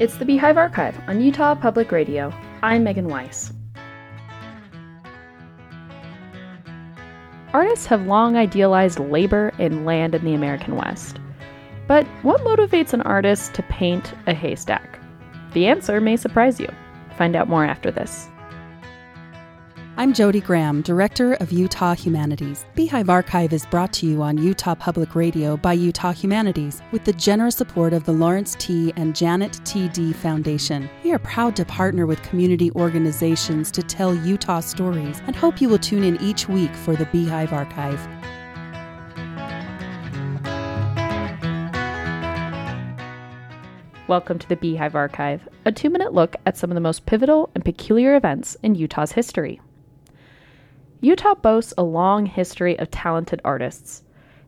It's the Beehive Archive on Utah Public Radio. I'm Megan Weiss. Artists have long idealized labor and land in the American West. But what motivates an artist to paint a haystack? The answer may surprise you. Find out more after this. I'm Jody Graham, Director of Utah Humanities. Beehive Archive is brought to you on Utah Public Radio by Utah Humanities with the generous support of the Lawrence T. and Janet T. Dee Foundation. We are proud to partner with community organizations to tell Utah stories and hope you will tune in each week for the Beehive Archive. Welcome to the Beehive Archive, a two minute look at some of the most pivotal and peculiar events in Utah's history. Utah boasts a long history of talented artists.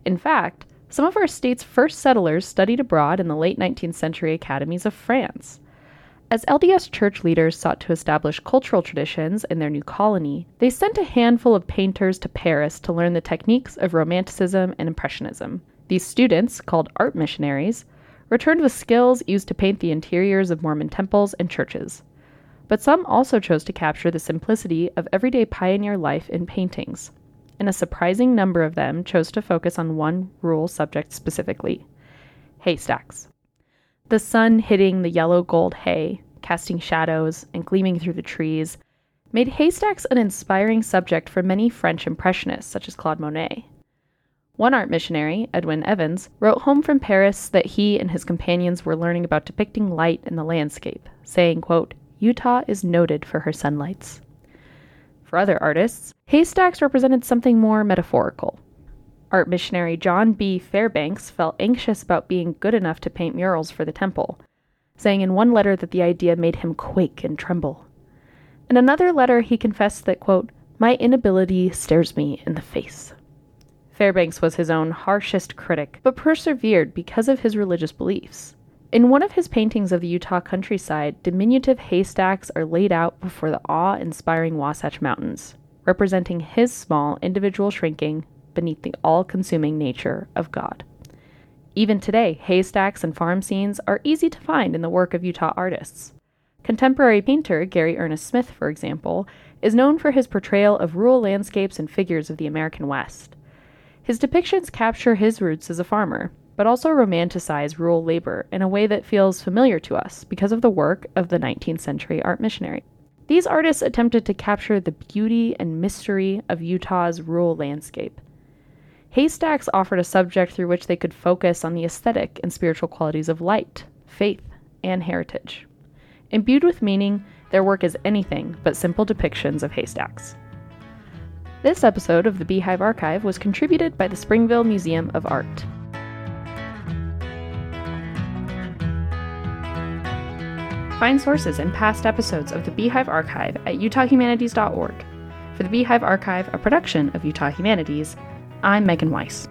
In fact, some of our state's first settlers studied abroad in the late 19th century academies of France. As LDS church leaders sought to establish cultural traditions in their new colony, they sent a handful of painters to Paris to learn the techniques of Romanticism and Impressionism. These students, called art missionaries, returned with skills used to paint the interiors of Mormon temples and churches but some also chose to capture the simplicity of everyday pioneer life in paintings, and a surprising number of them chose to focus on one rural subject specifically haystacks. The sun hitting the yellow gold hay, casting shadows, and gleaming through the trees, made haystacks an inspiring subject for many French Impressionists, such as Claude Monet. One art missionary, Edwin Evans, wrote home from Paris that he and his companions were learning about depicting light in the landscape, saying, quote, Utah is noted for her sunlights. For other artists, haystacks represented something more metaphorical. Art missionary John B. Fairbanks felt anxious about being good enough to paint murals for the temple, saying in one letter that the idea made him quake and tremble. In another letter, he confessed that, quote, My inability stares me in the face. Fairbanks was his own harshest critic, but persevered because of his religious beliefs. In one of his paintings of the Utah countryside, diminutive haystacks are laid out before the awe inspiring Wasatch Mountains, representing his small individual shrinking beneath the all consuming nature of God. Even today, haystacks and farm scenes are easy to find in the work of Utah artists. Contemporary painter Gary Ernest Smith, for example, is known for his portrayal of rural landscapes and figures of the American West. His depictions capture his roots as a farmer, but also romanticize rural labor in a way that feels familiar to us because of the work of the 19th century art missionary. These artists attempted to capture the beauty and mystery of Utah's rural landscape. Haystacks offered a subject through which they could focus on the aesthetic and spiritual qualities of light, faith, and heritage. Imbued with meaning, their work is anything but simple depictions of haystacks. This episode of the Beehive Archive was contributed by the Springville Museum of Art. Find sources and past episodes of the Beehive Archive at utahhumanities.org. For the Beehive Archive, a production of Utah Humanities, I'm Megan Weiss.